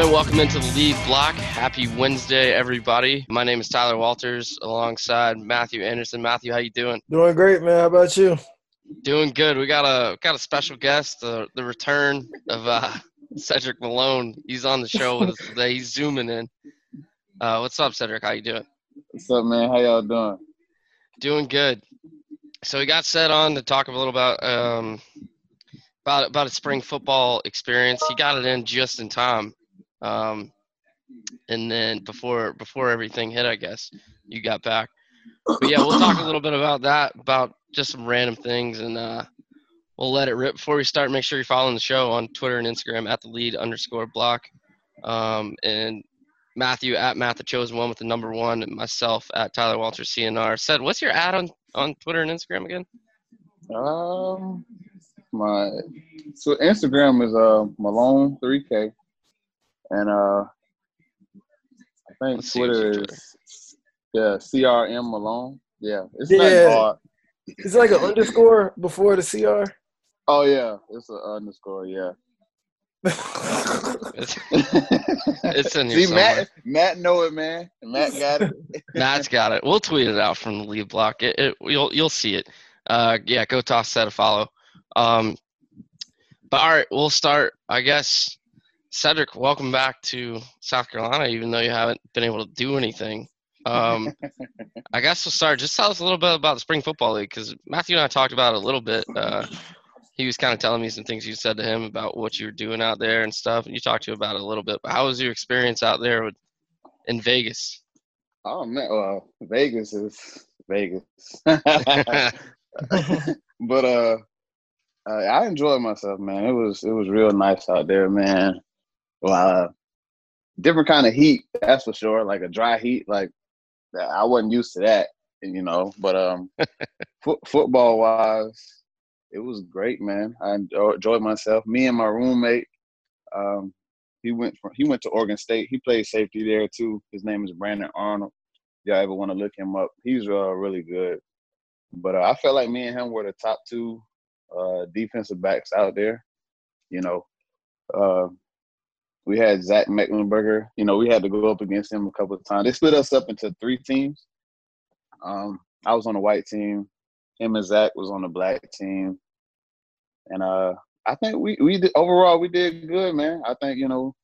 gentlemen, welcome into the lead block. Happy Wednesday, everybody. My name is Tyler Walters, alongside Matthew Anderson. Matthew, how you doing? Doing great, man. How about you? Doing good. We got a got a special guest, the the return of uh, Cedrick Malone. He's on the show with us today. He's zooming in. Uh, what's up, Cedrick? How you doing? What's up, man? How y'all doing? Doing good. So we got set on to talk a little about um, about about a spring football experience. He got it in just in time, um, and then before before everything hit, I guess you got back. But yeah, we'll talk a little bit about that, about just some random things, and uh, we'll let it rip. Before we start, make sure you're following the show on Twitter and Instagram at the lead underscore block, um, and Matthew at Matt the Chosen One with the number one, and myself at Tyler Walter CNR. Said, what's your ad on on Twitter and Instagram again? Um, my so Instagram is uh Malone three K, and uh I think Let's Twitter is yeah CRM Malone. Yeah, it's Yeah. not hard. It's like an underscore before the CR. Oh yeah, it's an underscore. Yeah. It's, it's in here See, somewhere. Matt, Matt know it, man. Matt got it. Matt's got it. We'll tweet it out from the lead block. It, it you'll you'll see it. Uh, yeah, go toss set a follow. Um, but all right, we'll start. I guess Cedrick, welcome back to South Carolina, even though you haven't been able to do anything. Um, I guess we'll start. Just tell us a little bit about the spring football league because Matthew and I talked about it a little bit. Uh, he was kind of telling me some things you said to him about what you were doing out there and stuff, and you talked to him about it a little bit. But how was your experience out there with, in Vegas? Oh man, well, Vegas is Vegas. but uh, uh, I enjoyed myself, man. It was it was real nice out there, man. Well, uh, different kind of heat, that's for sure. Like a dry heat, like I wasn't used to that, you know. But um, fo- football wise, it was great, man. I enjoyed myself. Me and my roommate, um, he went from he went to Oregon State. He played safety there too. His name is Brandon Arnold. Y'all ever want to look him up? He's uh, really good. But uh, I felt like me and him were the top two uh, defensive backs out there. You know, uh, we had Zach Mettenberger. You know, we had to go up against him a couple of times. They split us up into three teams. Um, I was on the white team. Him and Zach was on the black team. And uh, I think we we did, overall we did good, man. I think you know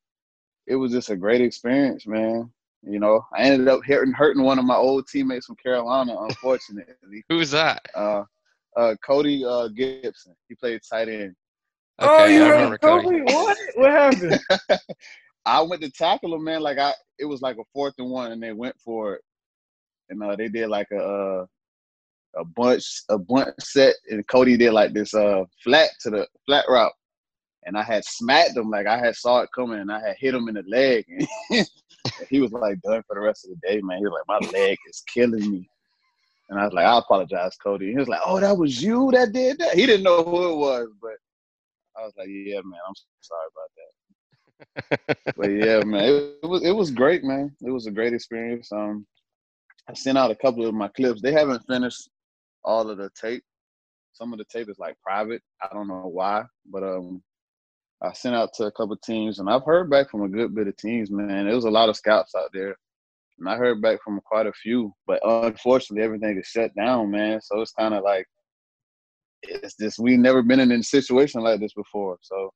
it was just a great experience, man. You know, I ended up hurting hurting one of my old teammates from Carolina, unfortunately. Who's that? uh, uh, Cody uh, Gibson. He played tight end. Okay, oh, you I heard. Kobe? What? What happened? I went to tackle him, man. Like I, it was like a fourth and one, and they went for it, and uh, they did like a uh, a bunch a bunch set, and Cody did like this uh flat to the flat route, and I had smacked him like I had saw it coming, and I had hit him in the leg. And he was like done for the rest of the day, man. He was like, my leg is killing me. And I was like, I apologize, Cody. He was like, Oh, that was you that did that. He didn't know who it was, but I was like, Yeah, man, I'm sorry about that. but yeah, man, it, it was it was great, man. It was a great experience. Um, I sent out a couple of my clips. They haven't finished all of the tape. Some of the tape is like private. I don't know why, but um, I sent out to a couple of teams, and I've heard back from a good bit of teams. Man, there was a lot of scouts out there, and I heard back from quite a few. But unfortunately, everything is shut down, man. So it's kind of like it's just we never been in a situation like this before. So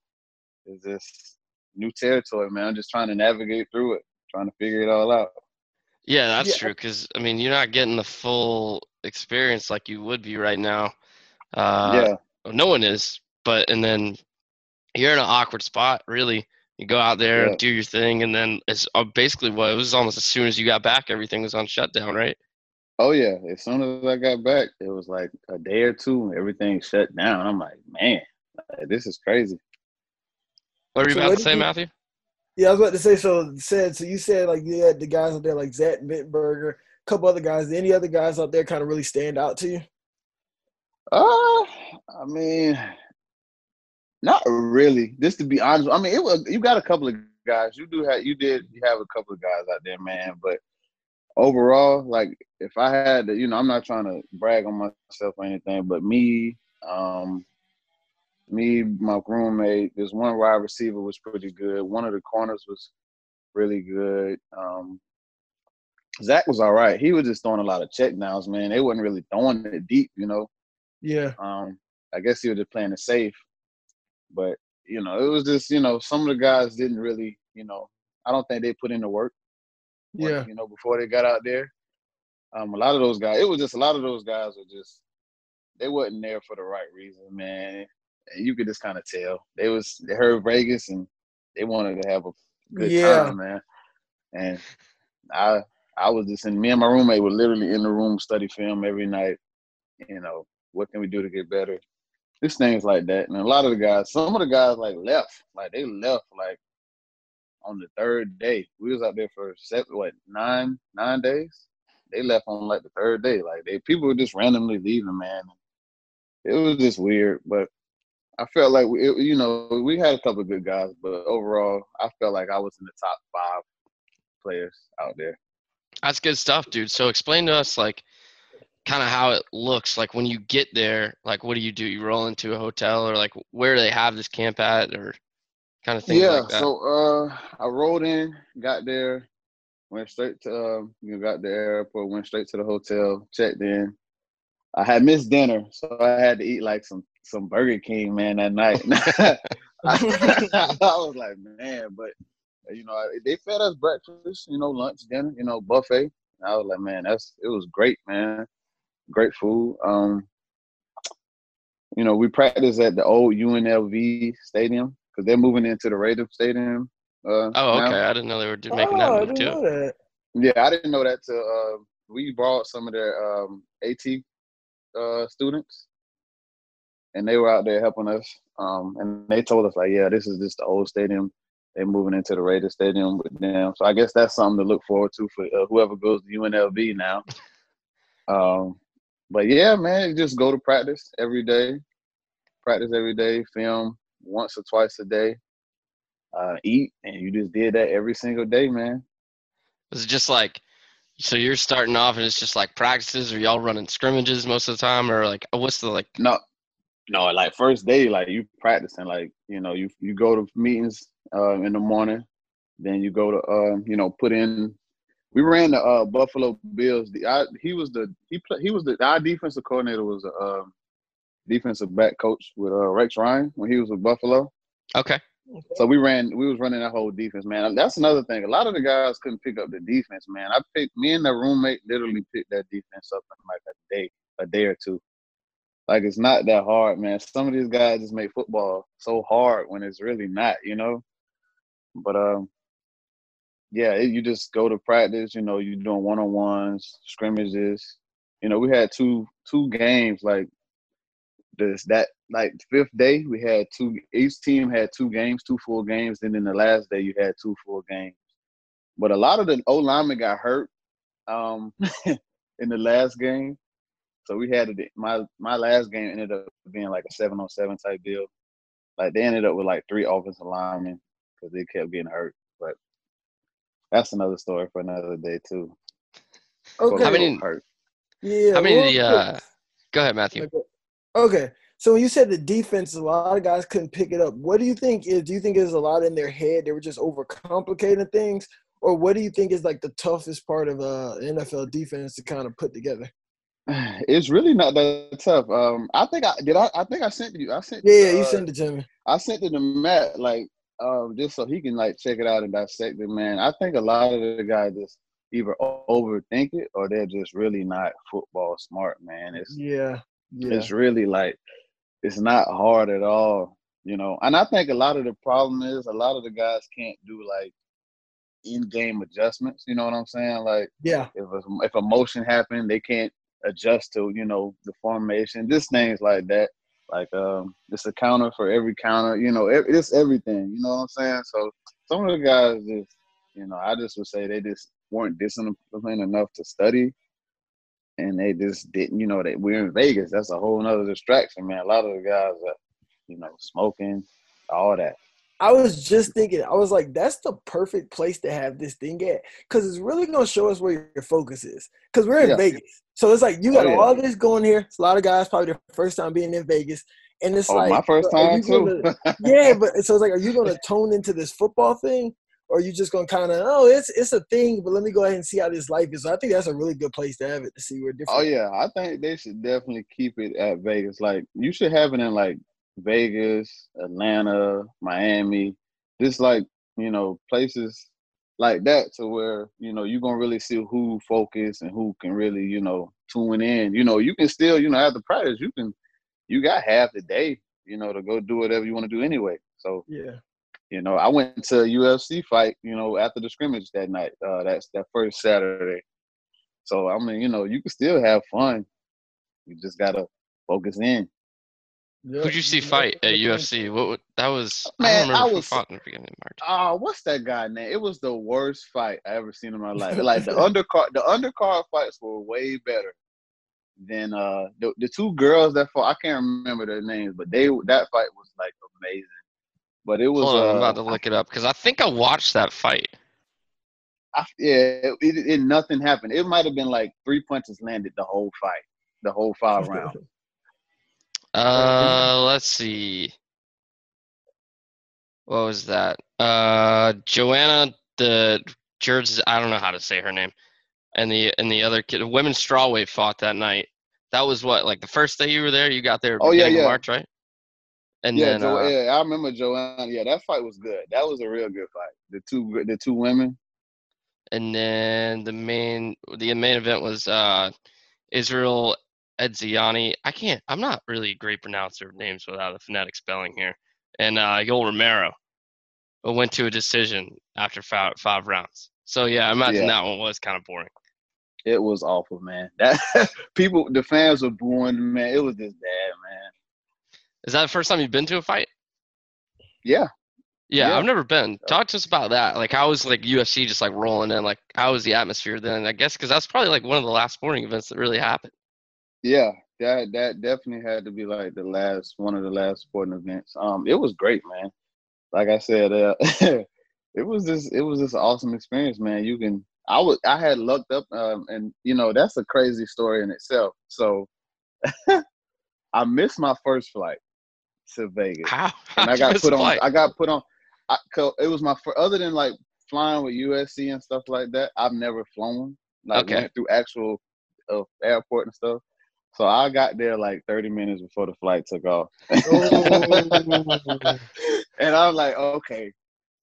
it's just new territory, man. I'm just trying to navigate through it, trying to figure it all out. Yeah, that's Yeah. true. Because I mean, you're not getting the full experience like you would be right now. Uh, yeah, No one is, but and then you're in an awkward spot. Really, you go out there Yeah. and do your thing, and then it's uh, basically what it was almost as soon as you got back, everything was on shutdown, right? Oh yeah. As soon as I got back, it was like a day or two, everything shut down. I'm like, man, like, this is crazy. What were you So about to say, you- Matthew? yeah, I was about to say. So said. So you said like you had the guys out there like Zach Mettenberger, a couple other guys. Any other guys out there kind of really stand out to you? Uh, I mean, not really. Just to be honest, I mean, it was you got a couple of guys. You do have you did you have a couple of guys out there, man. But overall, like if I had to, you know, I'm not trying to brag on myself or anything, but me, um, me, my roommate, this one wide receiver was pretty good. One of the corners was really good. Um, Zach was all right. He was just throwing a lot of check downs, man. They wasn't really throwing it deep, you know. Yeah. Um, I guess he was just playing it safe. But, you know, it was just, you know, some of the guys didn't really, you know, I don't think they put in the work. Yeah. You know, before they got out there. Um, a lot of those guys, it was just a lot of those guys were just they wasn't there for the right reason, man. And you could just kind of tell. They was they heard Vegas and they wanted to have a good Yeah. time, man. And I I was just in me and my roommate were literally in the room study film every night. You know, what can we do to get better? Just things like that. And a lot of the guys, some of the guys like left. Like they left like on the third day. We was out there for seven what, nine, nine days? They left on like the third day. Like they people were just randomly leaving, man. It was just weird, but I felt like we, it, you know we had a couple good guys, but overall, I felt like I was in the top five players out there. That's good stuff, dude. So explain to us like kind of how it looks like when you get there. Like, what do you do? You roll into a hotel, or like where do they have this camp at, or kind of things yeah, like that. so uh, I rolled in, got there, went straight to um, you know, got the airport, went straight to the hotel, checked in. I had missed dinner, so I had to eat like some some Burger King, man, that night. I, was like, man, but you know, they fed us breakfast, you know, lunch, dinner, you know, buffet. And I was like, man, that's it was great, man, great food. Um, you know, we practiced at the old UNLV stadium because they're moving into the Raider Stadium. Uh, oh, now. okay. I didn't know they were do- making oh, that move didn't too. know that. Yeah, I didn't know that till uh, we brought some of their um, AT uh, students, and they were out there helping us. Um, and they told us like, yeah, this is just the old stadium. They're moving into the Raiders Stadium with them, so I guess that's something to look forward to for uh, whoever goes to UNLV now. Um, but yeah, man, just go to practice every day, practice every day, film once or twice a day, uh, eat, and you just did that every single day, man. Was it just like so you're starting off and it's just like practices, or y'all running scrimmages most of the time, or like what's the like? No, no, like first day, like you practicing, like you know, you you go to meetings uh, in the morning, then you go to um, you know, put in. We ran the uh, Buffalo Bills. The I, he was the he play, he was the our defensive coordinator was the uh, defensive back coach with uh, Rex Ryan when he was with Buffalo. Okay. So we ran, we was running that whole defense, man. That's another thing. A lot of the guys couldn't pick up the defense, man. I picked me and the roommate literally picked that defense up in like a day, a day or two. Like it's not that hard, man. Some of these guys just make football so hard when it's really not, you know. But um, yeah, it, you just go to practice. You know, you're doing one on ones, scrimmages. You know, we had two two games like this that like fifth day we had two each team had two games two full games then in the last day you had two full games but a lot of the o linemen got hurt um in the last game so we had it my my last game ended up being like a seven on seven type deal like they ended up with like three offensive linemen because they kept getting hurt but that's another story for another day too Okay. How many- hurt Yeah. How many the, uh, Go ahead, Matthew. Okay. Okay. So when you said the defense, a lot of guys couldn't pick it up. What do you think is? Do you think is a lot in their head? They were just overcomplicating things, or what do you think is like the toughest part of uh NFL defense to kind of put together? it's really not that tough um i think i did i i think i sent you i sent Yeah, yeah, you uh, sent it to me. I sent it to Matt, like, um, just so he can like check it out and dissect it, man. I think a lot of the guys just either overthink it or they're just really not football smart, man. It's Yeah, yeah, it's really like it's not hard at all, you know. And I think a lot of the problem is a lot of the guys can't do like in-game adjustments. You know what I'm saying? Like yeah, if a, if a motion happened, they can't adjust to you know the formation. Just things like that. Like um, it's a counter for every counter. You know, it's everything. You know what I'm saying? So some of the guys just, you know, I just would say they just weren't disciplined enough to study, and they just didn't. You know, that we're in Vegas. That's a whole nother distraction, man. A lot of the guys are, you know, smoking, all that. I was just thinking, I was like, that's the perfect place to have this thing at. Because it's really going to show us where your focus is. Because we're in Yeah. Vegas. So it's like, you got Oh, yeah. all this going here. It's a lot of guys probably their first time being in Vegas. And it's Oh, like, my first time too. gonna- yeah, but so it's like, are you going to tone into this football thing? Or are you just gonna kind of oh it's it's a thing, but let me go ahead and see how this life is. So I think that's a really good place to have it to see where different. Oh yeah, I think they should definitely keep it at Vegas. Like you should have it in like Vegas, Atlanta, Miami, just like you know places like that to where you know you're gonna really see who focus and who can really you know tune in. You know you can still you know after practice you can you got half the day you know to go do whatever you want to do anyway. So yeah. You know, I went to a UFC fight, you know, after the scrimmage that night. Uh, that's that first Saturday. So I mean, you know, you can still have fun. You just gotta focus in. Yep. Who'd you see fight at UFC? What would, that was? Man, I, I was. fought in the beginning of March. Oh, uh, what's that guy name? It was the worst fight I ever seen in my life. like the undercard, the undercard fights were way better than uh the, the two girls that fought. I can't remember their names, but they that fight was like amazing. But it was. Hold on, uh, I'm about to look it up because I think I watched that fight. I, yeah, it, it, it, nothing happened. It might have been like three punches landed the whole fight, the whole five rounds. Uh, let's see. What was that? Uh, Joanna the Jersey. I don't know how to say her name. And the and the other kid, women's strawweight fought that night. That was what like the first day you were there. You got there. Oh yeah, yeah. March, right? And yeah, then, jo- uh, yeah, I remember Joanna. Yeah, that fight was good. That was a real good fight. The two the two women. And then the main the main event was uh, Israel Edziani. I can't. I'm not really a great pronouncer of names without a phonetic spelling here. And uh, Yoel Romero went to a decision after five, five rounds. So yeah, I imagine yeah. that one was kind of boring. It was awful, man. That people, the fans were booing, man. It was just bad, man. Is that the first time you've been to a fight? Yeah. Yeah, yeah. I've never been. Talk to us about that. Like, how was like UFC just like rolling in? Like, how was the atmosphere then? I guess because that's probably like one of the last sporting events that really happened. Yeah, that that definitely had to be like the last one of the last sporting events. Um, it was great, man. Like I said, uh, it was this it was this awesome experience, man. You can I was I had looked up, um, and you know that's a crazy story in itself. So I missed my first flight to Vegas, how? and I got put on. Flight? I got put on. I, it was my other than like flying with USC and stuff like that. I've never flown like okay. went through actual uh, airport and stuff. So I got there like 30 minutes before the flight took off. Oh. and I was like, okay,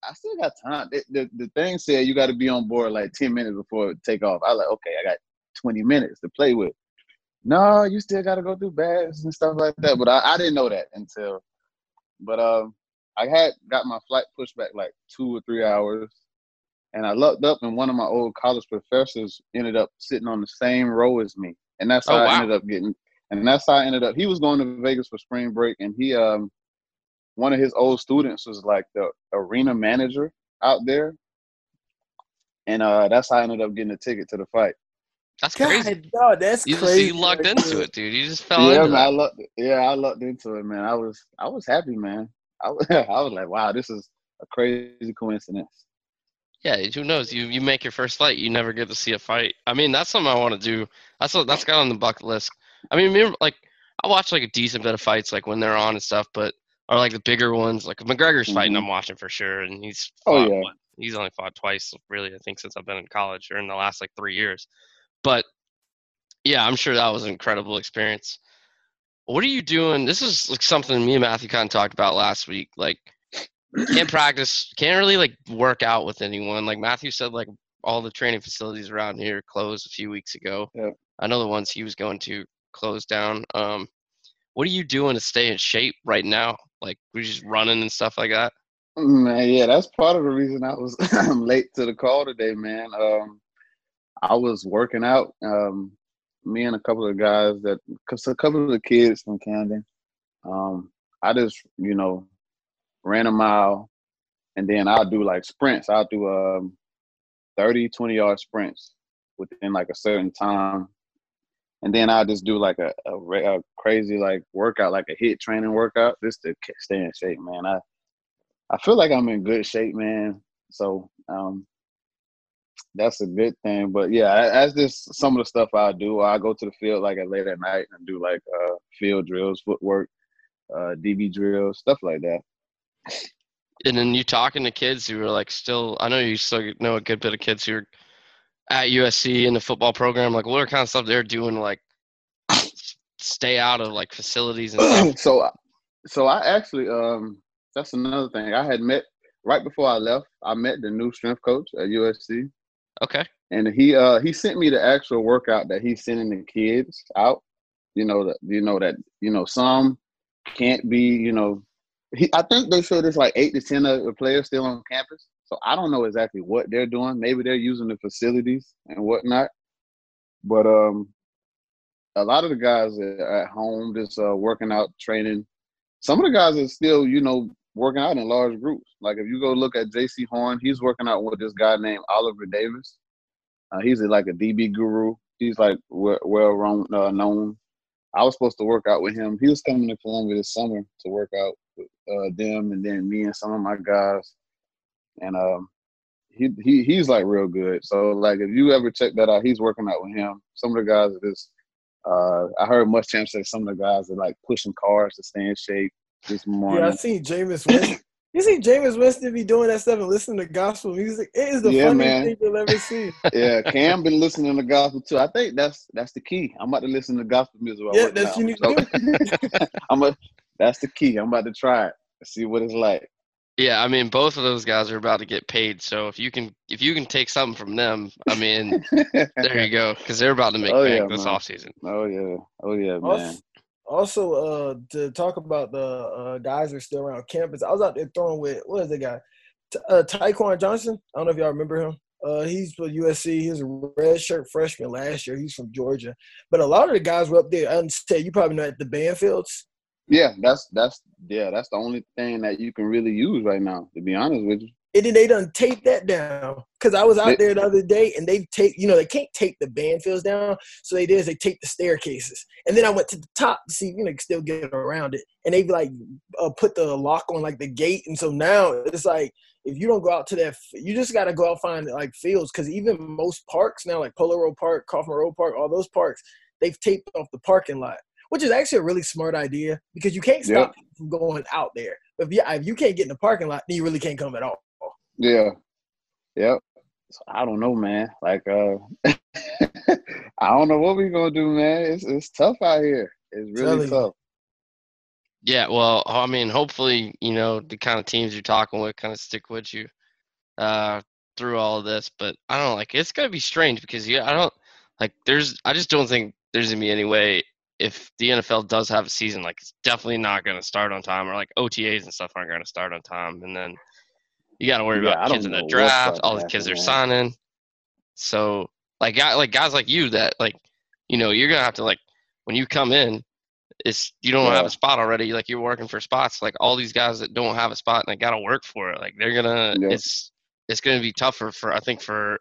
I still got time. The, the, the thing said you got to be on board like 10 minutes before take off. I was like, okay, I got 20 minutes to play with. No, you still got to go through baths and stuff like that. But I, I didn't know that until, but um, I had got my flight pushed back like two or three hours. And I looked up, and one of my old college professors ended up sitting on the same row as me and that's oh, how oh, wow. I ended up getting. And that's how I ended up. He was going to Vegas for spring break, and he um, one of his old students was like the arena manager out there, and uh, that's how I ended up getting a ticket to the fight. That's crazy. God, that's you crazy. Just, you lucked into it, dude. You just fell yeah, into man, it. I lucked, yeah, I lucked into it, man. I was I was happy, man. I was, I was like, wow, this is a crazy coincidence. Yeah, who knows? You you make your first fight, you never get to see a fight. I mean, that's something I want to do. That's what that's got on the bucket list. I mean, remember, like I watch like a decent bit of fights, like when they're on and stuff, but are like the bigger ones, like McGregor's mm-hmm. fighting, I'm watching for sure, and he's oh, fought, oh yeah, he's only fought twice, really. I think since I've been in college or in the last like three years, but yeah, I'm sure that was an incredible experience. What are you doing? This is like something me and Matthew kind of talked about last week, like can't practice, can't really like work out with anyone. Like Matthew said, like all the training facilities around here closed a few weeks ago. Yeah. I know the ones he was going to closed down. Um, what are you doing to stay in shape right now? Like we're just running and stuff like that. Man, yeah, that's part of the reason I was late to the call today, man. Um, I was working out. Um, me and a couple of guys that, cause a couple of the kids from Camden. Um, I just, you know, ran a mile, and then I'll do like sprints. I'll do um 30, 20 yard sprints within like a certain time. And then I'll just do like a, a, a crazy like workout, like a HIIT training workout, just to stay in shape, man. I I feel like I'm in good shape, man. So um, that's a good thing. But yeah, that's just some of the stuff I do. I go to the field like at late at night and do like uh, field drills, footwork, uh, DB drills, stuff like that. And then you talking to kids who are like still. I know you still know a good bit of kids who are at USC in the football program. Like, what are kind of stuff they're doing? to, Like, stay out of like facilities and stuff. so, so I actually um that's another thing. I had met right before I left. I met the new strength coach at USC. Okay. And he uh he sent me the actual workout that he's sending the kids out. You know that you know that you know some can't be you know he I think they said there's like eight to ten of the players still on campus. So I don't know exactly what they're doing. Maybe they're using the facilities and whatnot. But um a lot of the guys at home just uh, working out, training. Some of the guys are still, you know, working out in large groups. Like if you go look at Jaycee Horn, he's working out with this guy named Oliver Davis. Uh, he's like a DB guru. He's like well, uh, known. I was supposed to work out with him. He was coming to Columbia this summer to work out with uh, them, and then me and some of my guys. And um, he he he's like real good. So like if you ever check that out, he's working out with him. Some of the guys are just. Uh, I heard Muschamp say some of the guys are like pushing cars to stay in shape this morning. Yeah, I seen Jameis Winston. You see Jameis Winston be doing that stuff and listening to gospel music. It is the Yeah, funniest man. thing you'll ever see. yeah, Cam been listening to gospel too. I think that's that's the key. I'm about to listen to gospel music. while yeah, that's out. you need to So, do. I'm a, that's the key. I'm about to try it. See what it's like. Yeah, I mean, both of those guys are about to get paid. So if you can, if you can take something from them, I mean, there you go, because they're about to make Oh, bank yeah, this man. offseason. Oh yeah. Oh yeah, man. Also, uh, to talk about the uh, guys that are still around campus, I was out there throwing with what is the guy, uh, Taekwon Johnson. I don't know if y'all remember him. Uh, he's with USC. He was a red shirt freshman last year. He's from Georgia. But a lot of the guys were up there. I understand you probably know at the Banfields. Yeah, that's that's yeah, that's the only thing that you can really use right now. To be honest with you. And then they done take that down. Cause I was out They- there the other day and they take, you know, they can't take the Banfields down. So they did is they take the staircases. And then I went to the top to see, you know, still get around it. And they like uh, put the lock on like the gate. And so now it's like if you don't go out to that, you just got to go out find like fields. Cause even most parks now, like Polo Road Park, Kaufman Road Park, all those parks, they've taped off the parking lot, which is actually a really smart idea because you can't stop people from going out there. But if you, if you can't get in the parking lot, then you really can't come at all. Yeah. Yep. So I don't know, man. Like uh I don't know what we gonna do, man. It's it's tough out here. It's really Telling you. tough. Yeah, well, I mean, hopefully, you know, the kind of teams you're talking with kind of stick with you uh, through all of this. But I don't like it's gonna be strange because yeah, I don't like there's I just don't think there's gonna be any way if the NFL does have a season, like it's definitely not gonna start on time or like OTAs and stuff aren't gonna start on time, and then you got to worry Yeah, about kids in the draft, all the kids they're signing. So like guy like guys like you that like you know you're gonna have to like when you come in it's you don't have a spot already like you're working for spots like all these guys that don't have a spot and they gotta work for it like they're gonna Yeah. it's it's gonna be tougher for i think for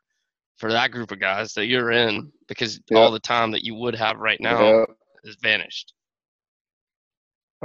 for that group of guys that you're in because Yeah. all the time that you would have right now Yeah. is vanished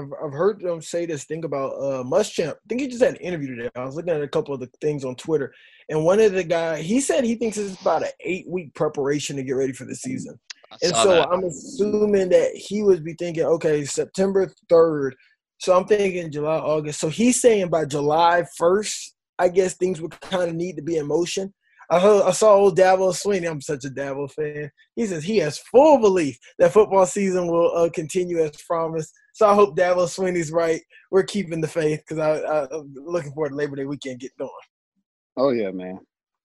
I've, I've heard them say this thing about uh, Muschamp. I think he just had an interview today. I was looking at a couple of the things on Twitter, and one of the guy he said he thinks it's about an eight week preparation to get ready for the season. And so that. I'm assuming that he would be thinking, okay, September third. So I'm thinking July, August. So he's saying by July first, I guess things would kind of need to be in motion. I heard, I saw old Dabo Swinney. I'm such a Dabo fan. He says he has full belief that football season will uh, continue as promised. So I hope Dabo Swinney's right. We're keeping the faith because I, I'm looking forward to Labor Day weekend get going. Oh yeah, man.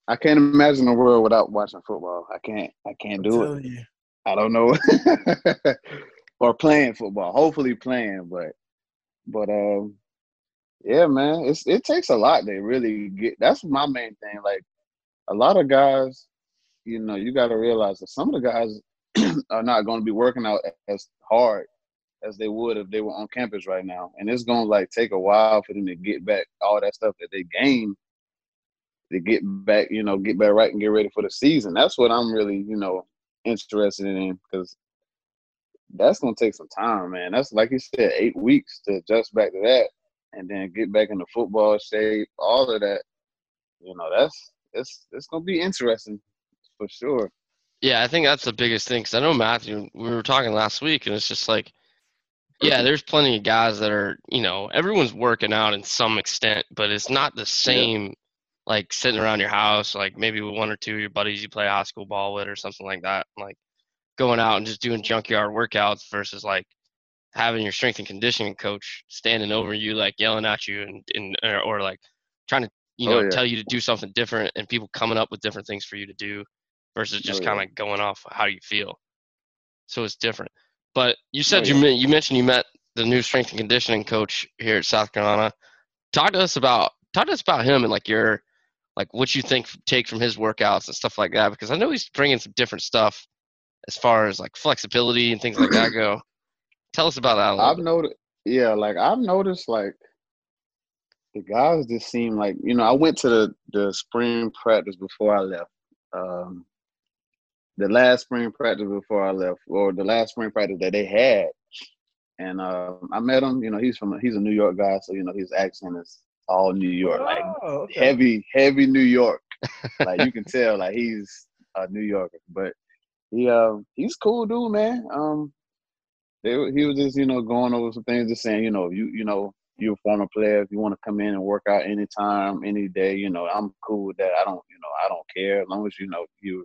I can't imagine a world without watching football. I can't I can't I'm do it. you. I don't know. or playing football. Hopefully playing, but but um yeah, man, it's it takes a lot to really get that's my main thing. Like a lot of guys, you know, you gotta realize that some of the guys are not gonna be working out as hard as they would if they were on campus right now. And it's gonna like take a while for them to get back all that stuff that they gained to get back, you know, get back right and get ready for the season. That's what I'm really, you know, interested in because that's gonna take some time, man. That's like you said, eight weeks to adjust back to that, and then get back into football shape, all of that. You know, that's it's it's gonna be interesting for sure. Yeah, I think that's the biggest thing because I know Matthew. We were talking last week, and it's just like yeah, there's plenty of guys that are, you know, everyone's working out in some extent, but it's not the same like sitting around your house, like maybe with one or two of your buddies you play high school ball with or something like that. Like going out and just doing junkyard workouts versus like having your strength and conditioning coach standing over you, like yelling at you and, and or, or like trying to, you oh, know, Oh, yeah. tell you to do something different and people coming up with different things for you to do versus oh, just Oh, kind yeah. of going off how you feel. So it's different. But you said Oh, you yeah. met, you mentioned you met the new strength and conditioning coach here at South Carolina. Talk to us about talk to us about him and like your like what you think take from his workouts and stuff like that because I know he's bringing some different stuff as far as like flexibility and things like that go. Tell us about that a little I've bit. noticed, yeah, like I've noticed, like the guys just seem like you know. I went to the the spring practice before I left. Um, the last spring practice before I left, or the last spring practice that they had, and um, I met him. You know, he's from he's a New York guy, so you know his accent is all New York, like Oh, okay. heavy, heavy New York. like you can tell, like he's a New Yorker. But he, um, he's cool dude, man. Um, they, he was just, you know, going over some things, just saying, you know, you, you know, you're a former player. If you want to come in and work out anytime, any day, you know, I'm cool with that. I don't, you know, I don't care as long as you know you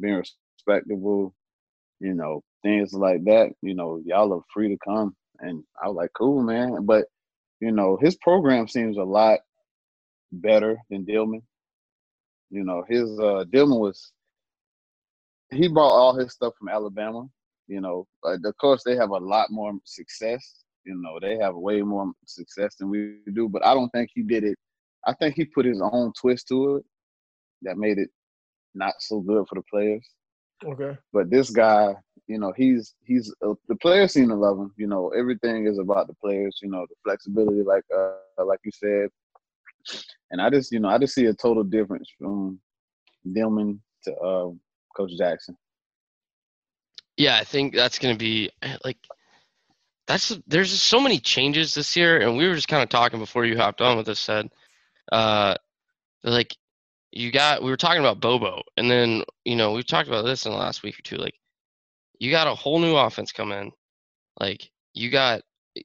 being respectable, you know, things like that. You know, y'all are free to come. And I was like, cool, man. But you know, his program seems a lot better than Dillman. You know, his uh Dillman was he brought all his stuff from Alabama. You know, of course they have a lot more success. You know, they have way more success than we do. But I don't think he did it. I think he put his own twist to it that made it not so good for the players. Okay. But this guy, you know, he's he's uh, the players seem to love him. You know, everything is about the players. You know, the flexibility, like uh, like you said. And I just, you know, I just see a total difference from Dillman to uh, Coach Jackson. Yeah, I think that's going to be eh, like that's there's just so many changes this year, and we were just kind of talking before you hopped on with this. Said, uh, like you got we were talking about Bobo, and then you know we've talked about this in the last week or two. Like you got a whole new offense come in, like you got eh,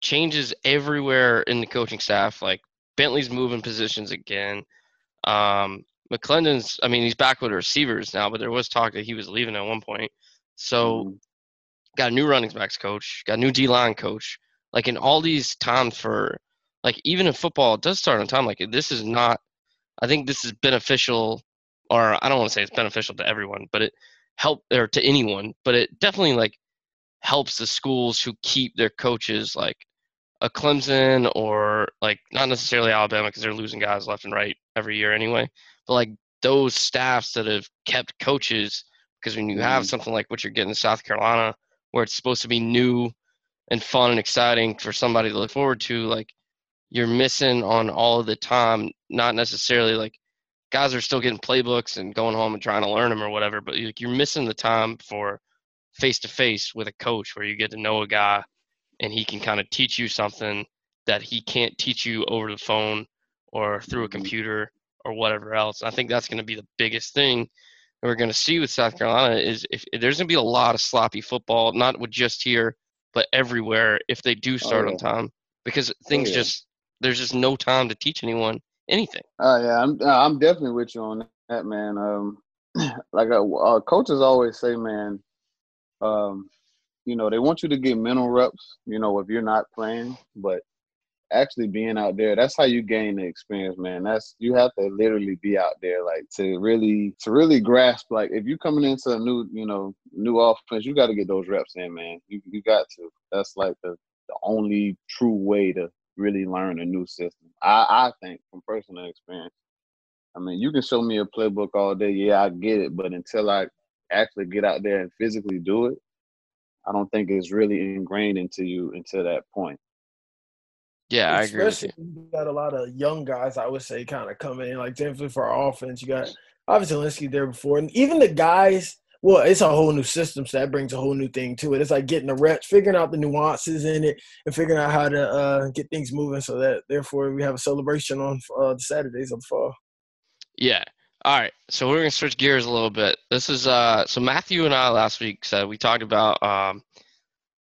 changes everywhere in the coaching staff. Like Bentley's moving positions again. Um, McClendon's, I mean, he's back with the receivers now, but there was talk that he was leaving at one point. So Mhm. got a new running backs coach, got a new D line coach. Like in all these times for, like even in football, it does start on time. Like this is not. I think this is beneficial, or I don't want to say it's beneficial to everyone, but it help or to anyone, but it definitely like helps the schools who keep their coaches like a Clemson or like not necessarily Alabama because they're losing guys left and right every year anyway, but like those staffs that have kept coaches because when you have Mhm. something like what you're getting in South Carolina where it's supposed to be new and fun and exciting for somebody to look forward to, like you're missing on all of the time, not necessarily like guys are still getting playbooks and going home and trying to learn them or whatever, but like you're missing the time for face to face with a coach where you get to know a guy and he can kind of teach you something that he can't teach you over the phone or through a Mhm. computer or whatever else. I think that's going to be the biggest thing that we're going to see with South Carolina is if there's going to be a lot of sloppy football, not with just here, but everywhere if they do start on yeah. time because things yeah. just there's just no time to teach anyone anything. Uh, yeah, I'm I'm definitely with you on that, man. Um, like uh, uh, coaches always say, man, um, you know, they want you to get mental reps, you know, if you're not playing, but actually being out there, that's how you gain the experience, man. That's you have to literally be out there, like to really to really grasp. Like if you're coming into a new, you know, new offense, you got to get those reps in, man. You you got to. That's like the the only true way to really learn a new system. I I think from personal experience. I mean, you can show me a playbook all day. Yeah, I get it. But until I actually get out there and physically do it, I don't think it's really ingrained into you until that point. Yeah, I agree with Especially you. you got a lot of young guys, I would say, kind of coming in. Like definitely for our offense, you got obviously Linsky there before, and even the guys. Well, it's a whole new system, so that brings a whole new thing to it. It's like getting the reps, figuring out the nuances in it, and figuring out how to uh, get things moving. So that therefore we have a celebration on uh, the Saturdays of the fall. Yeah. All right. So we're gonna switch gears a little bit. This is uh so Matthew and I last week said we talked about um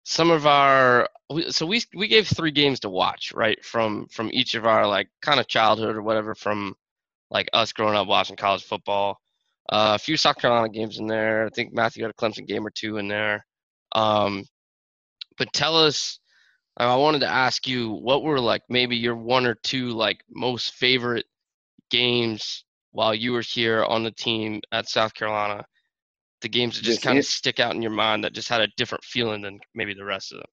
some of our so we we gave three games to watch right from from each of our like kind of childhood or whatever from like us growing up watching college football uh, a few south carolina games in there. I think matthew had a clemson game or two in there. Um, but tell us i wanted to ask you what were like maybe your one or two like most favorite games while you were here on the team at south carolina? The games that just kind of stick out in your mind that just had a different feeling than maybe the rest of them?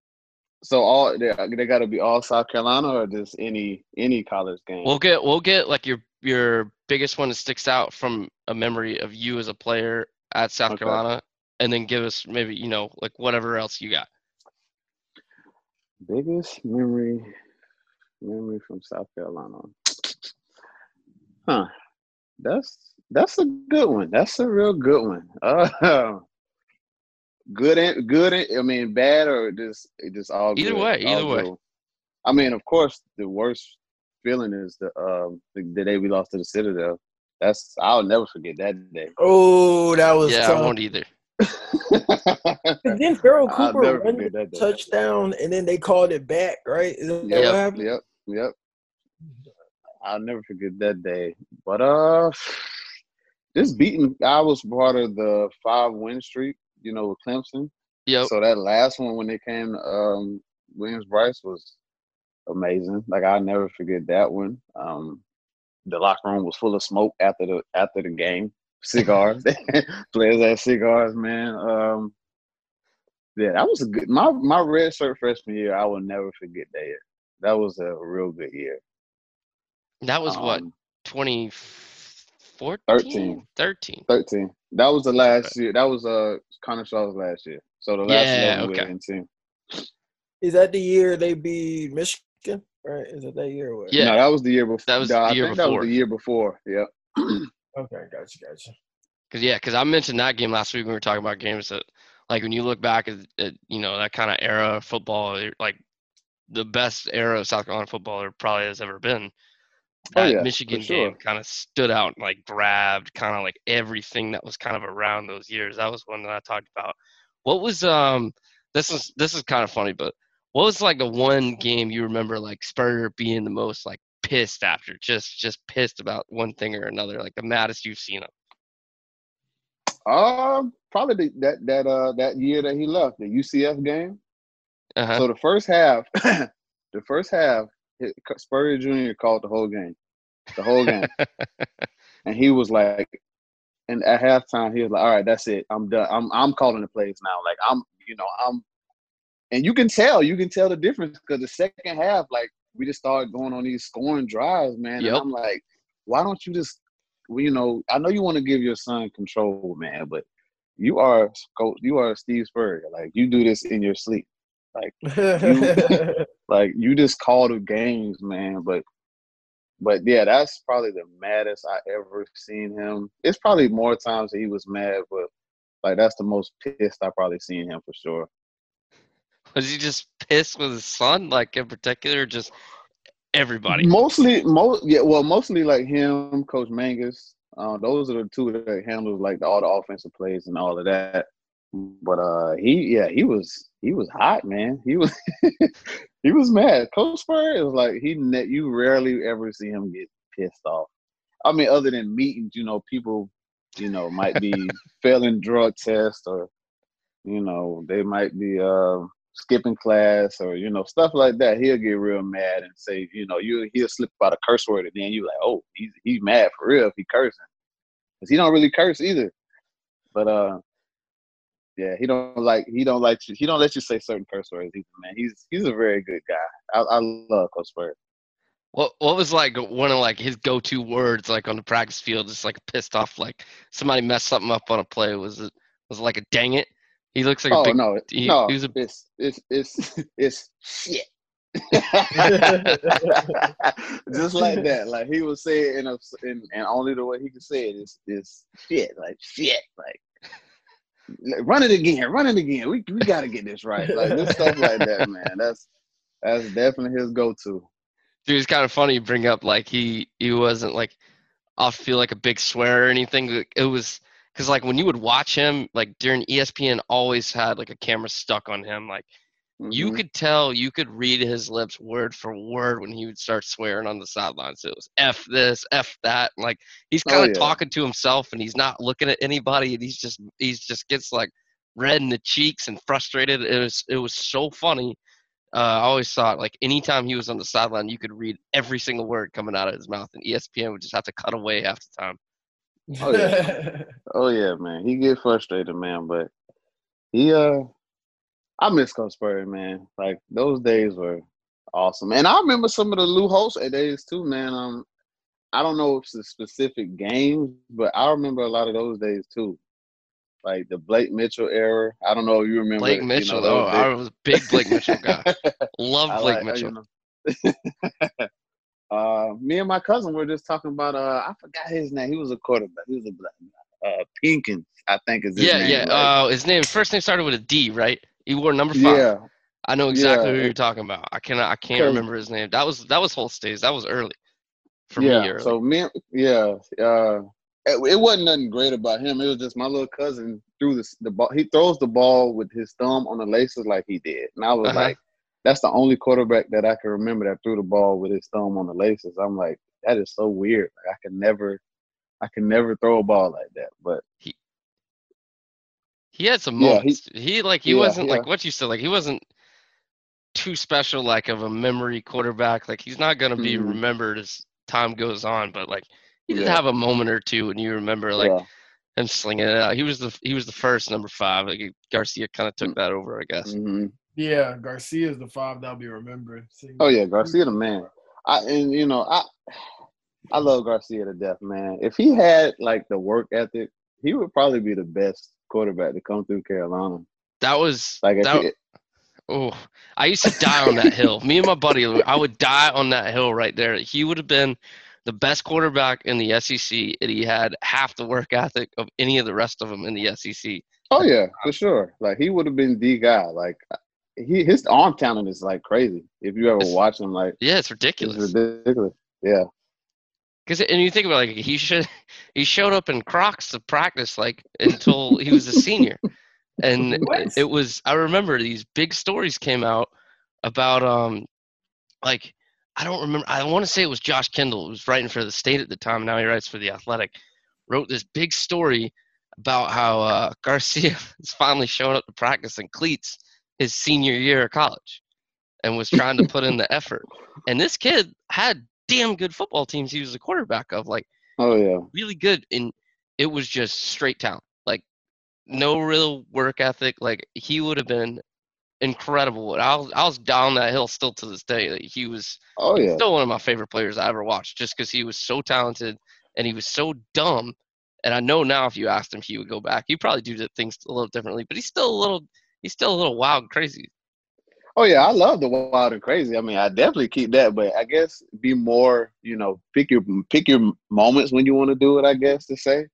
So all they, they got to be all South Carolina or just any any college game. We'll get we'll get like your your biggest one that sticks out from a memory of you as a player at South okay. Carolina, and then give us maybe you know like whatever else you got. Biggest memory memory from South Carolina. Huh. That's that's a good one. That's a real good one. Uh, good and good. I mean, bad or just just all either good, way. Either way. I mean, of course, the worst feeling is the um the, the, day we lost to the Citadel. That's I'll never forget that day. Oh, that was yeah. Tough. I won't either. then Pharoh Cooper run the touchdown, and then they called it back, right? Is that yep, what happened? Yep, yep. I'll never forget that day. But uh, this beating, I was part of the five win streak, you know, with Clemson. Yep. So that last one when they came um, Williams-Brice was amazing. Like I'll never forget that one. Um, the locker room was full of smoke after the after the game. Cigars, players had cigars, man. Um, yeah, that was a good. My my red shirt freshman year, I will never forget that year. That was a real good year. That was um, what twenty 14? 13. 13. 13. That was the last year. That was uh Connor Shaw's last year. So the last yeah, okay. team. Is that the year they beat Michigan? Right? Is it that year? Or what? Yeah. No, that was the year before. That was the year before. That was the year before. Yeah. okay, gotcha, gotcha. Cause yeah, cause I mentioned that game last week when we were talking about games that, like, when you look back at, at you know that kind of era of football, like the best era of South Carolina football there probably has ever been that oh, yeah, Michigan sure. game kind of stood out and like grabbed kind of like everything that was kind of around those years. That was one that I talked about. What was um this is this is kind of funny, but what was like the one game you remember like Spurrier being the most like pissed after, just just pissed about one thing or another, like the maddest you've seen him? Um, probably the, that that uh that year that he left the UCF game. Uh-huh. So the first half, the first half, Spurrier Jr. called the whole game, the whole game, and he was like, and at halftime he was like, "All right, that's it. I'm done. I'm I'm calling the plays now. Like I'm, you know, I'm." And you can tell, you can tell the difference because the second half, like we just started going on these scoring drives, man. Yep. And I'm like, why don't you just, well, you know, I know you want to give your son control, man, but you are you are Steve Spurrier. Like you do this in your sleep. Like you, like you just call the games, man. But but yeah, that's probably the maddest I ever seen him. It's probably more times that he was mad, but like that's the most pissed I probably seen him for sure. Was he just pissed with his son, like in particular, just everybody? Mostly, most yeah, well, mostly like him, Coach Mangus. Uh, those are the two that handles like the, all the offensive plays and all of that. But uh, he yeah, he was he was hot, man. He was he was mad. Coach Spur is like he net you rarely ever see him get pissed off. I mean, other than meetings, you know, people, you know, might be failing drug tests or, you know, they might be uh, skipping class or you know stuff like that. He'll get real mad and say, you know, you he'll slip out a curse word and then you like, oh, he's he's mad for real if he cursing, cause he don't really curse either. But uh, yeah, he don't like he don't like you, he don't let you say certain curse words either, man. He's he's a very good guy. I, I love Coach Spurrier. What what was like one of like his go to words like on the practice field, just like pissed off like somebody messed something up on a play? Was it was it like a dang it? He looks like oh, a big no, he, no, he was a, it's it's it's it's shit. just like that. Like he would say it in a in, and only the way he could say it is is shit. Like shit. Like run it again, run it again. We we got to get this right. Like this stuff like that, man. That's that's definitely his go-to. Dude, it's kind of funny you bring up like he he wasn't like I feel like a big swear or anything. It was because like when you would watch him like during ESPN always had like a camera stuck on him like You Mhm. could tell, you could read his lips word for word when he would start swearing on the sidelines. It was F this, F that. Like he's Oh, kind of yeah. talking to himself and he's not looking at anybody and he's just he's just gets like red in the cheeks and frustrated. It was it was so funny. Uh, I always thought like anytime he was on the sideline, you could read every single word coming out of his mouth, and ESPN would just have to cut away half the time. Oh, yeah. Oh yeah, man. He get frustrated, man, but he uh I miss Coach Spurrier, man. Like those days were awesome. And I remember some of the Lou Holtz days too, man. Um I don't know if it's the specific games, but I remember a lot of those days too. Like the Blake Mitchell era. I don't know if you remember Blake you know, Mitchell, oh, I was a big Blake Mitchell guy. Love Blake like- you Mitchell. know. uh, me and my cousin were just talking about. Uh, I forgot his name. He was a quarterback. He was a black. Uh, Pinkins, I think is his Yeah, name. yeah. right? Uh, his name first name started with a D, right? He wore number five. yeah, I know exactly Yeah, who you're talking about. I cannot. I can't remember his name. That was that was Holtz days. That was early for yeah. me. Early. So me, yeah. Uh, it, it wasn't nothing great about him. It was just my little cousin threw the the ball. He throws the ball with his thumb on the laces like he did, and I was Uh-huh. like, that's the only quarterback that I can remember that threw the ball with his thumb on the laces. I'm like, that is so weird. Like, I can never, I can never throw a ball like that. But he had some Yeah, he- moments. He, like he yeah, wasn't like what you said. Like he wasn't too special like of a memory quarterback. Like he's not gonna be Mhm. remembered as time goes on. But like he did Yeah. have a moment or two, and you remember like yeah. him slinging it out. He was the he was the first number five. Like Garcia kind of took Mm. that over, I guess. hmm yeah, Garcia's the five that'll be remembered. See, Oh yeah, Garcia the man. I and you know I I love Garcia to death, man. If he had like the work ethic, he would probably be the best quarterback to come through Carolina. That was Like that, Oh, I used to die on that hill. Me and my buddy, I would die on that hill right there. He would have been the best quarterback in the SEC, and he had half the work ethic of any of the rest of them in the SEC. oh yeah, for sure. Like he would have been the guy. Like he his arm talent is like crazy. If you ever It's- watch him, like Yeah, it's it's ridiculous. ridiculous. Yeah. Because and you think about it, like he should he showed up in Crocs to practice like until he was a senior, and it was I remember these big stories came out about um like I don't remember I want to say it was Josh Kendall who was writing for the State at the time. Now he writes for the Athletic. Wrote this big story about how uh, Garcia is finally showing up to practice in cleats his senior year of college, and was trying to put in the effort. And this kid had damn good football teams he was the quarterback of, like Oh yeah. really good. And it was just straight talent, like no real work ethic. Like he would have been incredible. I was I was down that hill still to this day. Like, he was Oh yeah. still one of my favorite players I ever watched, just because he was so talented and he was so dumb. And I know now if you asked him, he would go back. He'd probably do things a little differently, but he's still a little he's still a little wild and crazy. Oh yeah, I love the wild and crazy. I mean, I definitely keep that, but I guess be more, you know, pick your pick your moments when you want to do it. I guess to say,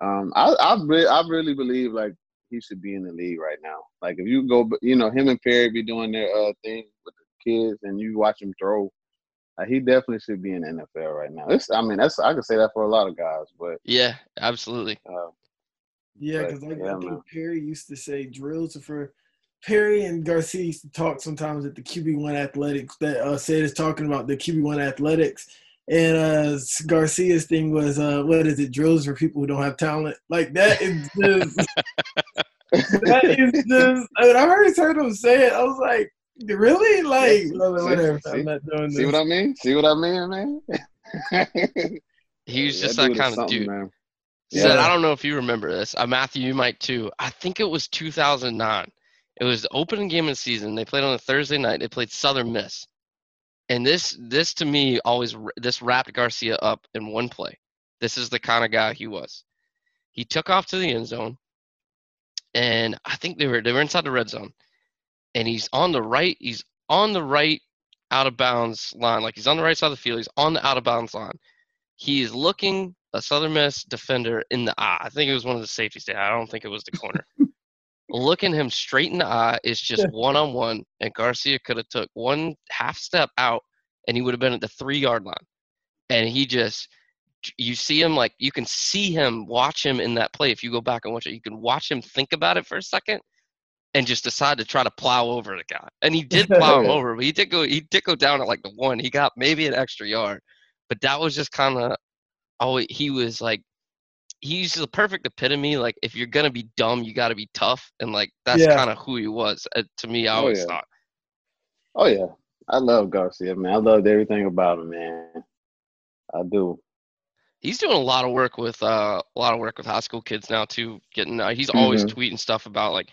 um, I I, re- I really believe like he should be in the league right now. Like if you go, you know, him and Perry be doing their uh thing with the kids, and you watch him throw. Uh, he definitely should be in the NFL right now. It's, I mean, that's I could say that for a lot of guys, but Yeah, absolutely. uh, Yeah, because I, yeah, I think man. Perry used to say drills are for Perry and Garcia used to talk sometimes at the QB one athletics that uh said is talking about the QB one athletics. And uh Garcia's thing was uh what is it, drills for people who don't have talent. Like that is just that is just I, mean, I already heard him say it. I was like, really? Like See, well, whatever. see. I'm not doing see what I mean? See what I mean, man? He was just that that kind of dude. man. Said, I don't know if you remember this. Uh, Matthew, you might too. I think it was 2009. It was the opening game of the season. They played on a Thursday night. They played Southern Miss, and this this to me always this wrapped Garcia up in one play. This is the kind of guy he was. He took off to the end zone, and I think they were they were inside the red zone, and he's on the right. He's on the right out of bounds line, like he's on the right side of the field. He's on the out of bounds line. He is looking a Southern Miss defender in the eye. I think it was one of the safeties. I don't think it was the corner. Looking him straight in the eye is just one on one, and Garcia could have took one half step out, and he would have been at the three yard line. And he just, you see him like you can see him watch him in that play. If you go back and watch it, you can watch him think about it for a second, and just decide to try to plow over the guy. And he did plow him over, but he did go he did go down at like the one. He got maybe an extra yard. But that was just kind of oh he was like he's the perfect epitome like if you're going to be dumb, you got to be tough and like that's Yeah. kind of who he was uh, to me I Oh, always yeah. thought. Oh yeah, I love Garcia, man. I loved everything about him, man. I do. He's doing a lot of work with uh, a lot of work with high school kids now too. Getting uh, he's always Mhm. tweeting stuff about like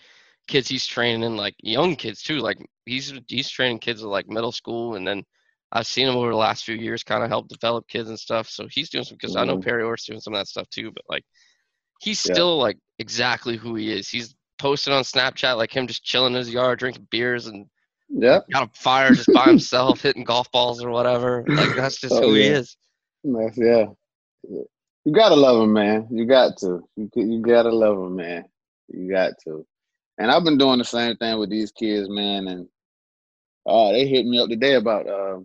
kids he's training and like young kids too. Like he's he's training kids at like middle school, and then I've seen him over the last few years kind of help develop kids and stuff. So he's doing some because I know Mhm. Perry Orr's doing some of that stuff too. But like he's Yeah. still like exactly who he is. He's posted on Snapchat like him just chilling in his yard, drinking beers, and yeah, got a fire just by himself, hitting golf balls or whatever. Like that's just Oh, who he is. That's, yeah. Yeah. You gotta love him, man. You got to. You you gotta love him, man. You got to. And I've been doing the same thing with these kids, man. And uh, they hit me up today about uh,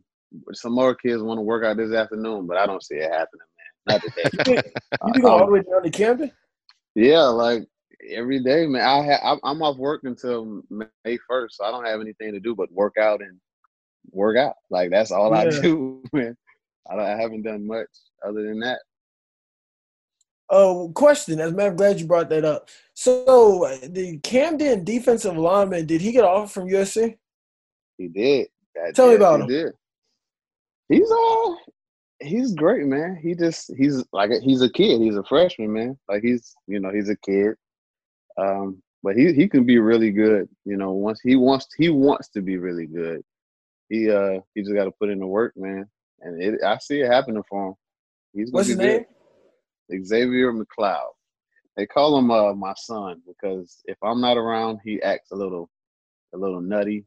some more kids want to work out this afternoon, but I don't see it happening, man. Not today. You be going all the way down to Camden? Yeah, like every day, man. I ha- I'm- off work until May first, so I don't have anything to do but work out and work out. Like that's all I do, man. I, don't, I haven't done much other than that. Oh, question. As I'm glad you brought that up. So, the Camden defensive lineman, did he get off from USC? He did. That, Tell me about he him. Did. He's uh he's great, man. He just he's like a, he's a kid. He's a freshman, man. Like he's you know he's a kid. Um, but he he can be really good. You know, once he wants he wants to be really good. He uh he just got to put in the work, man. And it, I see it happening for him. He's gonna What's be his name? Xavier McLeod. They call him uh my son because if I'm not around, he acts a little a little nutty.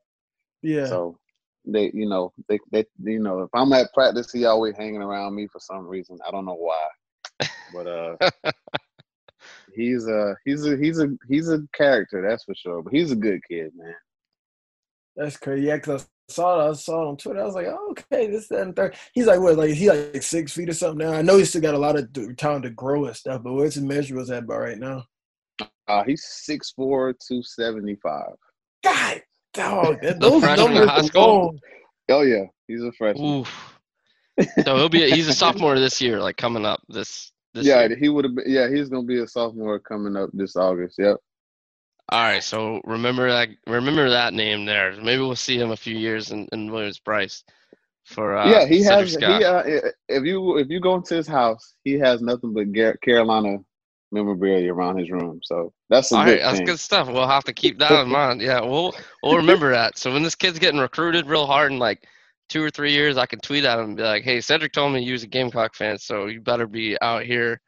Yeah. So they, you know, they, they, you know, if I'm at practice, he always hanging around me for some reason. I don't know why, but uh, he's a he's a he's a he's a character, that's for sure. But he's a good kid, man. That's crazy. Yeah, because I saw it. I saw it on Twitter. I was like, oh, okay, this, that, and third. He's like, what? Like, he like six feet or something now. I know he's still got a lot of time to grow and stuff, but what's his measurables at about right now? Uh, he's six four two seventy five God, dog, that, The those freshman numbers high school? alone. Oh yeah, he's a freshman. Oof. So he'll be he's a sophomore this year, like coming up this this yeah, year. he would have been. Yeah, he's gonna be a sophomore coming up this August. Yep. All right, so remember that remember that name there. Maybe we'll see him a few years in, in Williams-Brice for uh, yeah, he Cedrick has. Scott. He uh, if you if you go into his house, he has nothing but Gar- Carolina memorabilia around his room. So that's a All good right, that's thing. good stuff. We'll have to keep that in mind. Yeah, we'll we'll remember that. So when this kid's getting recruited real hard in like two or three years, I can tweet at him and be like, "Hey, Cedrick told me you was a Gamecock fan, so you better be out here."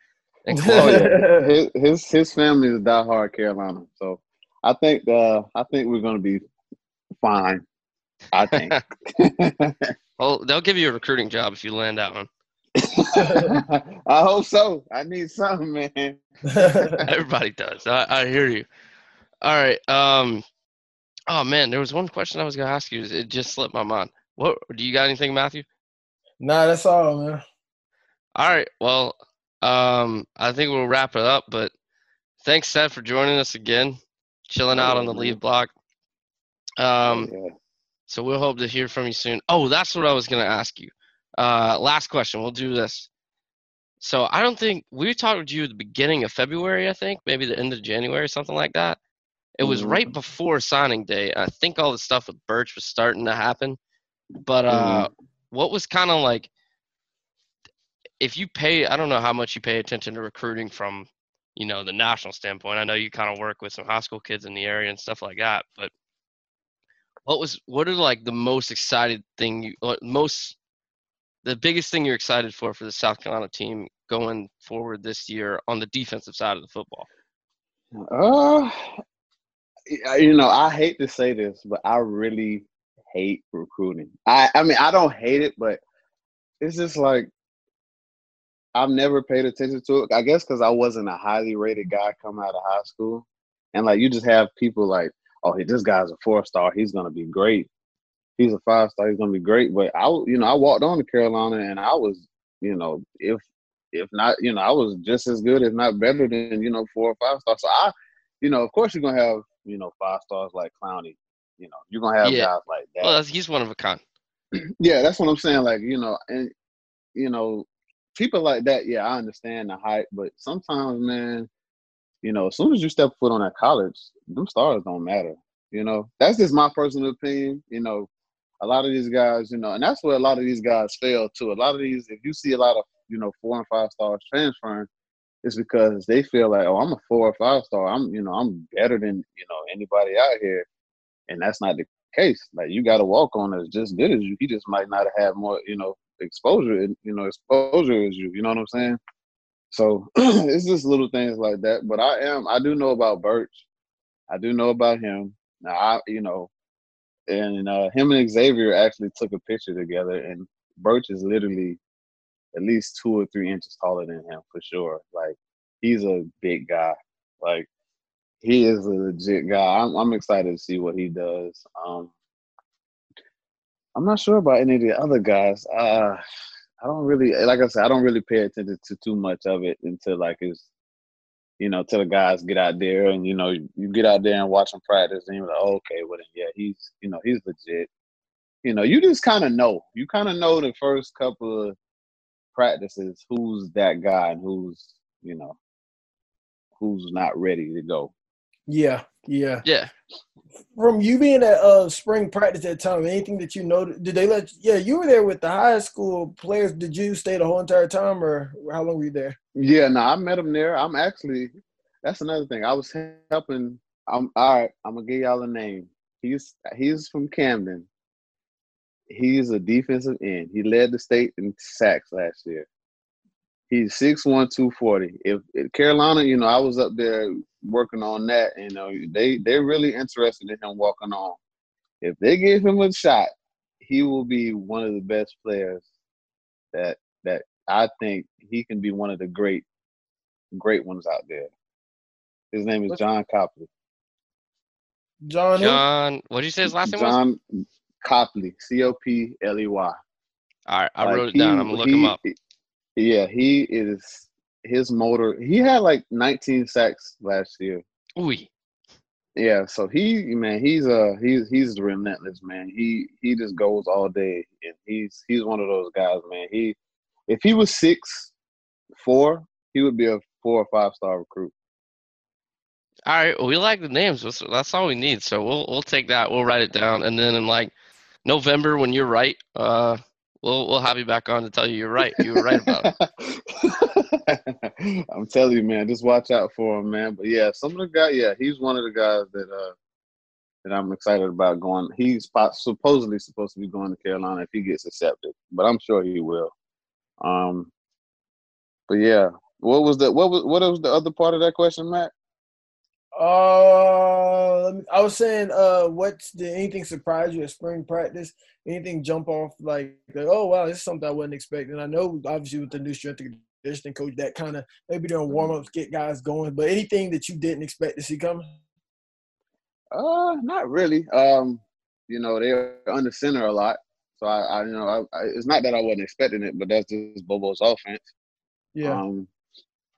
And Oh, yeah. his, his his family is diehard Carolina, so I think uh I think we're gonna be fine. I think. well, they'll give you a recruiting job if you land that one. I hope so. I need something, man. Everybody does. I, I hear you. All right. Um. Oh man, there was one question I was gonna ask you. It just slipped my mind. What do you got? Anything, Matthew? nah, that's all, man. All right. Well, um, I think we'll wrap it up. But thanks, Seth, for joining us again, chilling out on the lead block. Um, so we'll hope to hear from you soon. Oh, that's what I was gonna ask you. Uh, last question. We'll do this. So I don't think we talked to you at the beginning of February. I think maybe the end of January, something like that. It was Mhm. right before signing day. I think all the stuff with Burch was starting to happen. But uh, what was kind of like if you pay? I don't know how much you pay attention to recruiting from, you know, the national standpoint. I know you kind of work with some high school kids in the area and stuff like that. But what was what are like the most excited thing you most the biggest thing you're excited for for the South Carolina team going forward this year on the defensive side of the football? Uh, you know, I hate to say this, but I really hate recruiting. I, I mean, I don't hate it, but it's just like I've never paid attention to it. I guess because I wasn't a highly rated guy coming out of high school, and like you just have people like, oh, this guy's a four star. He's gonna be great. He's a five star. He's gonna be great. But I, you know, I walked on to Carolina, and I was, you know, if if not, you know, I was just as good, if not better than you know, four or five stars. So I, you know, of course you're gonna have you know five stars like Clowney. You know, you're gonna have Yeah. guys like that. Well, he's one of a kind. yeah, that's what I'm saying. Like you know, and you know, people like that. Yeah, I understand the hype, but sometimes, man, you know, as soon as you step foot on that college, them stars don't matter. You know, that's just my personal opinion. You know, a lot of these guys, you know, and that's where a lot of these guys fail too. A lot of these, if you see a lot of, you know, four and five stars transferring, it's because they feel like, oh, I'm a four or five star. I'm, you know, I'm better than, you know, anybody out here. And that's not the case. Like you got to walk on as just good as you. He just might not have more, you know, exposure, you know, exposure as you. You know what I'm saying? So it's just little things like that. But I am, I do know about Burch. I do know about him. Now, I, you know, and uh, him and Xavier actually took a picture together, and Burch is literally at least two or three inches taller than him for sure. Like he's a big guy. Like he is a legit guy. I'm, I'm excited to see what he does. Um, I'm not sure about any of the other guys. Uh, I don't really, like I said, I don't really pay attention to too much of it until like it's, you know, till the guys get out there and you know you get out there and watch them practice and you're like, oh, okay, well then yeah, he's you know he's legit. You know, you just kind of know. You kind of know the first couple of practices who's that guy and who's you know who's not ready to go. Yeah, yeah. Yeah. From you being at uh spring practice at time, anything that you noticed? Did they let? Yeah, you were there with the high school players. Did you stay the whole entire time, or how long were you there? Yeah, no, I met him there. I'm actually that's another thing. I was helping. I'm all right. I'm gonna give y'all a name. He's he's from Camden. He's a defensive end. He led the state in sacks last year. He's 6'1", 240. If, if Carolina, you know, I was up there working on that. You know, they they're really interested in him walking on. If they give him a shot, he will be one of the best players that that I think he can be one of the great great ones out there. His name is John Copley. John. John, what did you say his last name was? John Copley, C O P L E Y. All right, I Like, wrote it down. I'm gonna look him up. Yeah, he is his motor. He had like 19 sacks last year. Ooh, Yeah, so he man, he's a he's he's relentless, man. He he just goes all day, and he's he's one of those guys, man. He if he was six four, he would be a four or five star recruit. All right, well, we like the names. That's, that's all we need. So we'll we'll take that. We'll write it down, and then in like November, when you're right, uh, we'll we'll have you back on to tell you you're right. You were right about it. I'm telling you, man, just watch out for him, man. But yeah, some of the guy, yeah, he's one of the guys that uh that I'm excited about going. He's supposedly supposed to be going to Carolina if he gets accepted, but I'm sure he will. Um, but yeah, what was the what was what was the other part of that question, Matt? Uh, I was saying, uh, what's did anything surprise you at spring practice? Anything jump off like, like, oh wow, this is something I wasn't expecting. I know obviously with the new strength and conditioning coach, that kind of maybe during warm ups get guys going, but anything that you didn't expect to see coming? Uh, not really. Um, you know, they're under center a lot, so I, I you know, I, I, it's not that I wasn't expecting it, but that's just Bobo's offense. Yeah, Um,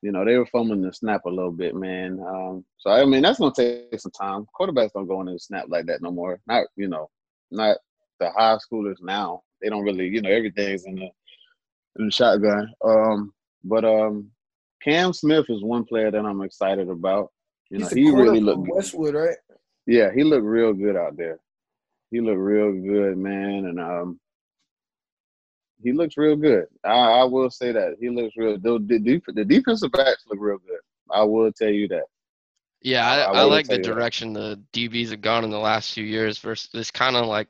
you know, they were fumbling the snap a little bit, man. Um, so I mean, that's gonna take some time. Quarterbacks don't go into the snap like that no more. Not, you know, not the high schoolers now. They don't really, you know, everything's in the in the shotgun. Um, but um, Cam Smith is one player that I'm excited about. You know, he really looked. Westwood, right? Yeah, he looked real good out there. He looked real good, man, and um, he looks real good. I, I will say that he looks real. The, the, the defensive backs look real good. I will tell you that. Yeah, I, I I, like the you that. direction the DBs have gone in the last few years. Versus it's kind of like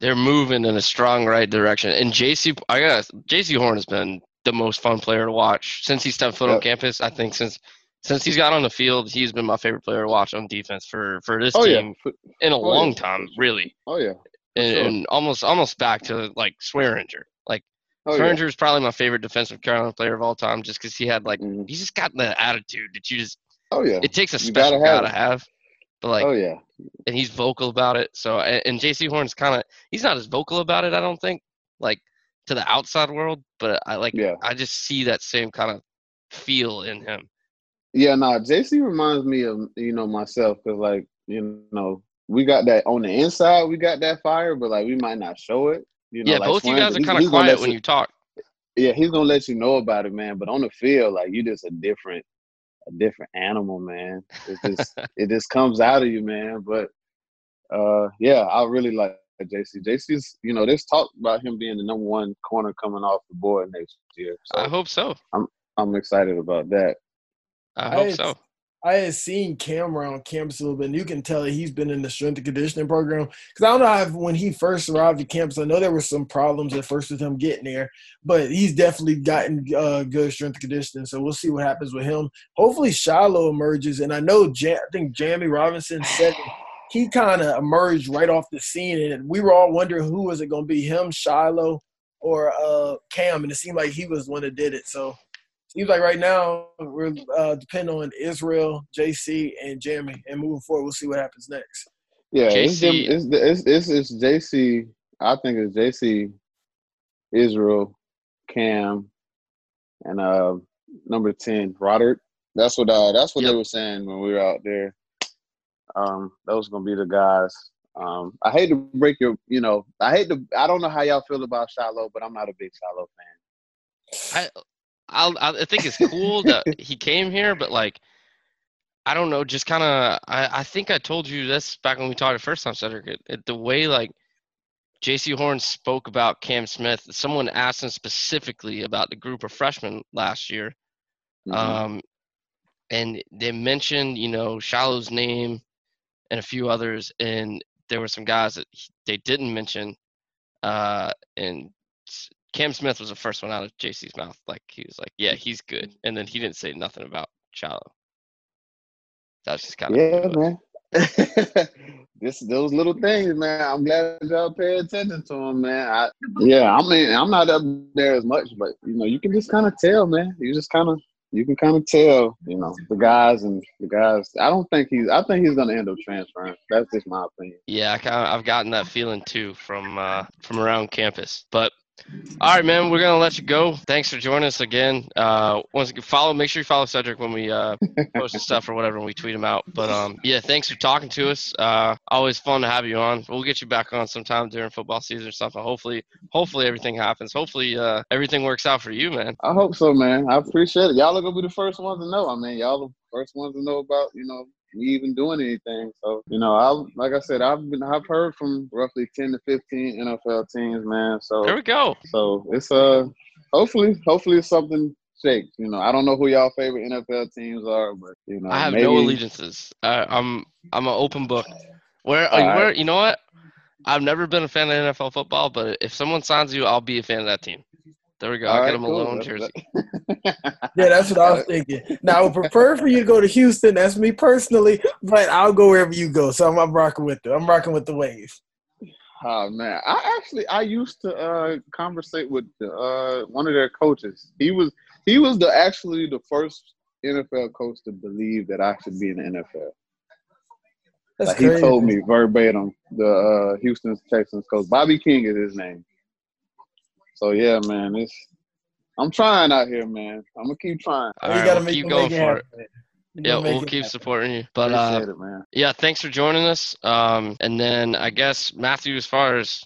they're moving in a strong right direction. And Jaycee, I guess Jaycee Horn has been the most fun player to watch since he stepped foot on campus. I think since since he's got on the field, he's been my favorite player to watch on defense for for this Oh team F- in a Oh, long yeah. time, really, oh yeah, and, sure. and almost almost back to like Swearinger. Like oh. Swearinger is probably my favorite defensive Carolina player of all time, just because he had like Mhm. he's just got the attitude that you just Oh yeah, it takes a You gotta special have guy to have. But like oh yeah, and he's vocal about it. So and, and Jaycee Horn's kind of he's not as vocal about it. I don't think like to the outside world, but I like yeah. I just see that same kind of feel in him. Yeah, no, nah, Jaycee reminds me of you know myself because like you know we got that on the inside, we got that fire, but like we might not show it. You know, yeah, like both you guys are kind of quiet when you talk. Yeah, he's gonna let you know about it, man. But on the field, like you just a different, a different animal, man. It just it just comes out of you, man. But uh, yeah, I really like Jaycee. Jaycee's, you know, there's talk about him being the number one corner coming off the board next year. So I hope so. I'm I'm excited about that. I hope I so. I had seen Cam around campus a little bit, and you can tell he's been in the strength and conditioning program. Because I don't know if when he first arrived to campus, I know there were some problems at first with him getting there, but he's definitely gotten uh, good strength and conditioning. So we'll see what happens with him. Hopefully, Shilo emerges, and I know Jam- I think Jammie Robinson said he kind of emerged right off the scene, and we were all wondering who was it going to be, him, Shilo, or uh, Cam, and it seemed like he was the one that did it. So seems like right now we're uh, depending on Israel, Jaycee, and Jammie, and moving forward, we'll see what happens next. Yeah, Jaycee. it's, it's, it's, it's, it's Jaycee. I think it's Jaycee, Israel, Cam, and uh, number ten, Roderick. That's what uh, that's what yep. they were saying when we were out there. Um, those gonna be the guys. Um, I hate to break your, you know, I hate to. I don't know how y'all feel about Shilo, but I'm not a big Shilo fan. I I'll, i think it's cool that he came here, but like, I don't know, just kind of. I, I think I told you this back when we talked the first time, Cedrick. It, it, the way like Jaycee Horn spoke about Cam Smith, someone asked him specifically about the group of freshmen last year, mm-hmm. um, and they mentioned you know Shilo's name and a few others, and there were some guys that they didn't mention, uh, and Cam Smith was the first one out of Jaycee's mouth. Like he was like, "Yeah, he's good," and then he didn't say nothing about Shilo. That's just kind of yeah, man. this those little things, man. I'm glad y'all pay attention to them, man. I, yeah, I mean, I'm not up there as much, but you know, you can just kind of tell, man. You just kind of you can kind of tell, you know, the guys and the guys. I don't think he's. I think he's going to end up transferring. That's just my opinion. Yeah, I kind of, I've gotten that feeling too from uh, from around campus. But all right, man. We're gonna let you go. Thanks for joining us again. Uh, once again, follow. Make sure you follow Cedrick when we uh, post stuff or whatever, when we tweet him out. But um, yeah, thanks for talking to us. Uh, always fun to have you on. We'll get you back on sometime during football season or something. Hopefully, hopefully everything happens. Hopefully, uh, everything works out for you, man. I hope so, man. I appreciate it. Y'all are gonna be the first ones to know. I mean, y'all the first ones to know about you know even doing anything. So you know, I like I said, I've been I've heard from roughly ten to fifteen NFL teams, man. So there we go. So it's uh hopefully hopefully it's something shakes. You know, I don't know who y'all favorite NFL teams are, but you know, I have maybe... no allegiances. I, I'm I'm an open book. Where like, right. where you know what? I've never been a fan of NFL football, but if someone signs you, I'll be a fan of that team. There we go. I'll right, get him cool. a loan jersey. yeah, that's what I was thinking. Now, I would prefer for you to go to Houston. That's me personally, but I'll go wherever you go. So I'm, I'm rocking with it. I'm rocking with the wave. Oh man, I actually I used to uh conversate with uh one of their coaches. He was he was the actually the first NFL coach to believe that I should be in the NFL. That's like crazy. He told me verbatim. The uh, Houston Texans coach Bobby King is his name. So yeah, man, it's I'm trying out here, man. I'm gonna keep trying. All right, we'll keep going for it. Yeah, we'll keep happen. supporting you. But uh, it, yeah, thanks for joining us. Um, and then I guess Matthew, as far as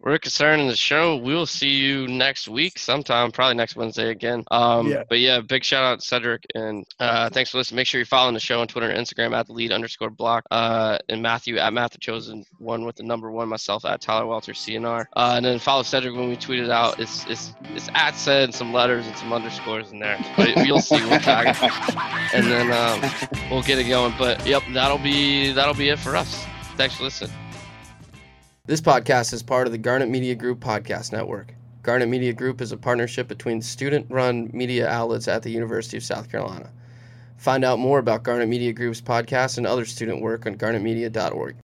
we're concerned in the show. We'll see you next week sometime, probably next Wednesday again. Um, yeah. But yeah, big shout out to Cedrick and uh, thanks for listening. Make sure you're following the show on Twitter and Instagram at the lead underscore block uh, and Matthew at Matthew Chosen one with the number one, myself at Tyler Walter CNR. Uh, and then follow Cedrick when we tweet it out. It's it's it's at said some letters and some underscores in there, but you'll see. We'll tag it and then um, we'll get it going. But yep, that'll be that'll be it for us. Thanks for listening. This podcast is part of the Garnet Media Group podcast network. Garnet Media Group is a partnership between student run media outlets at the University of South Carolina. Find out more about Garnet Media Group's podcast and other student work on garnetmedia.org.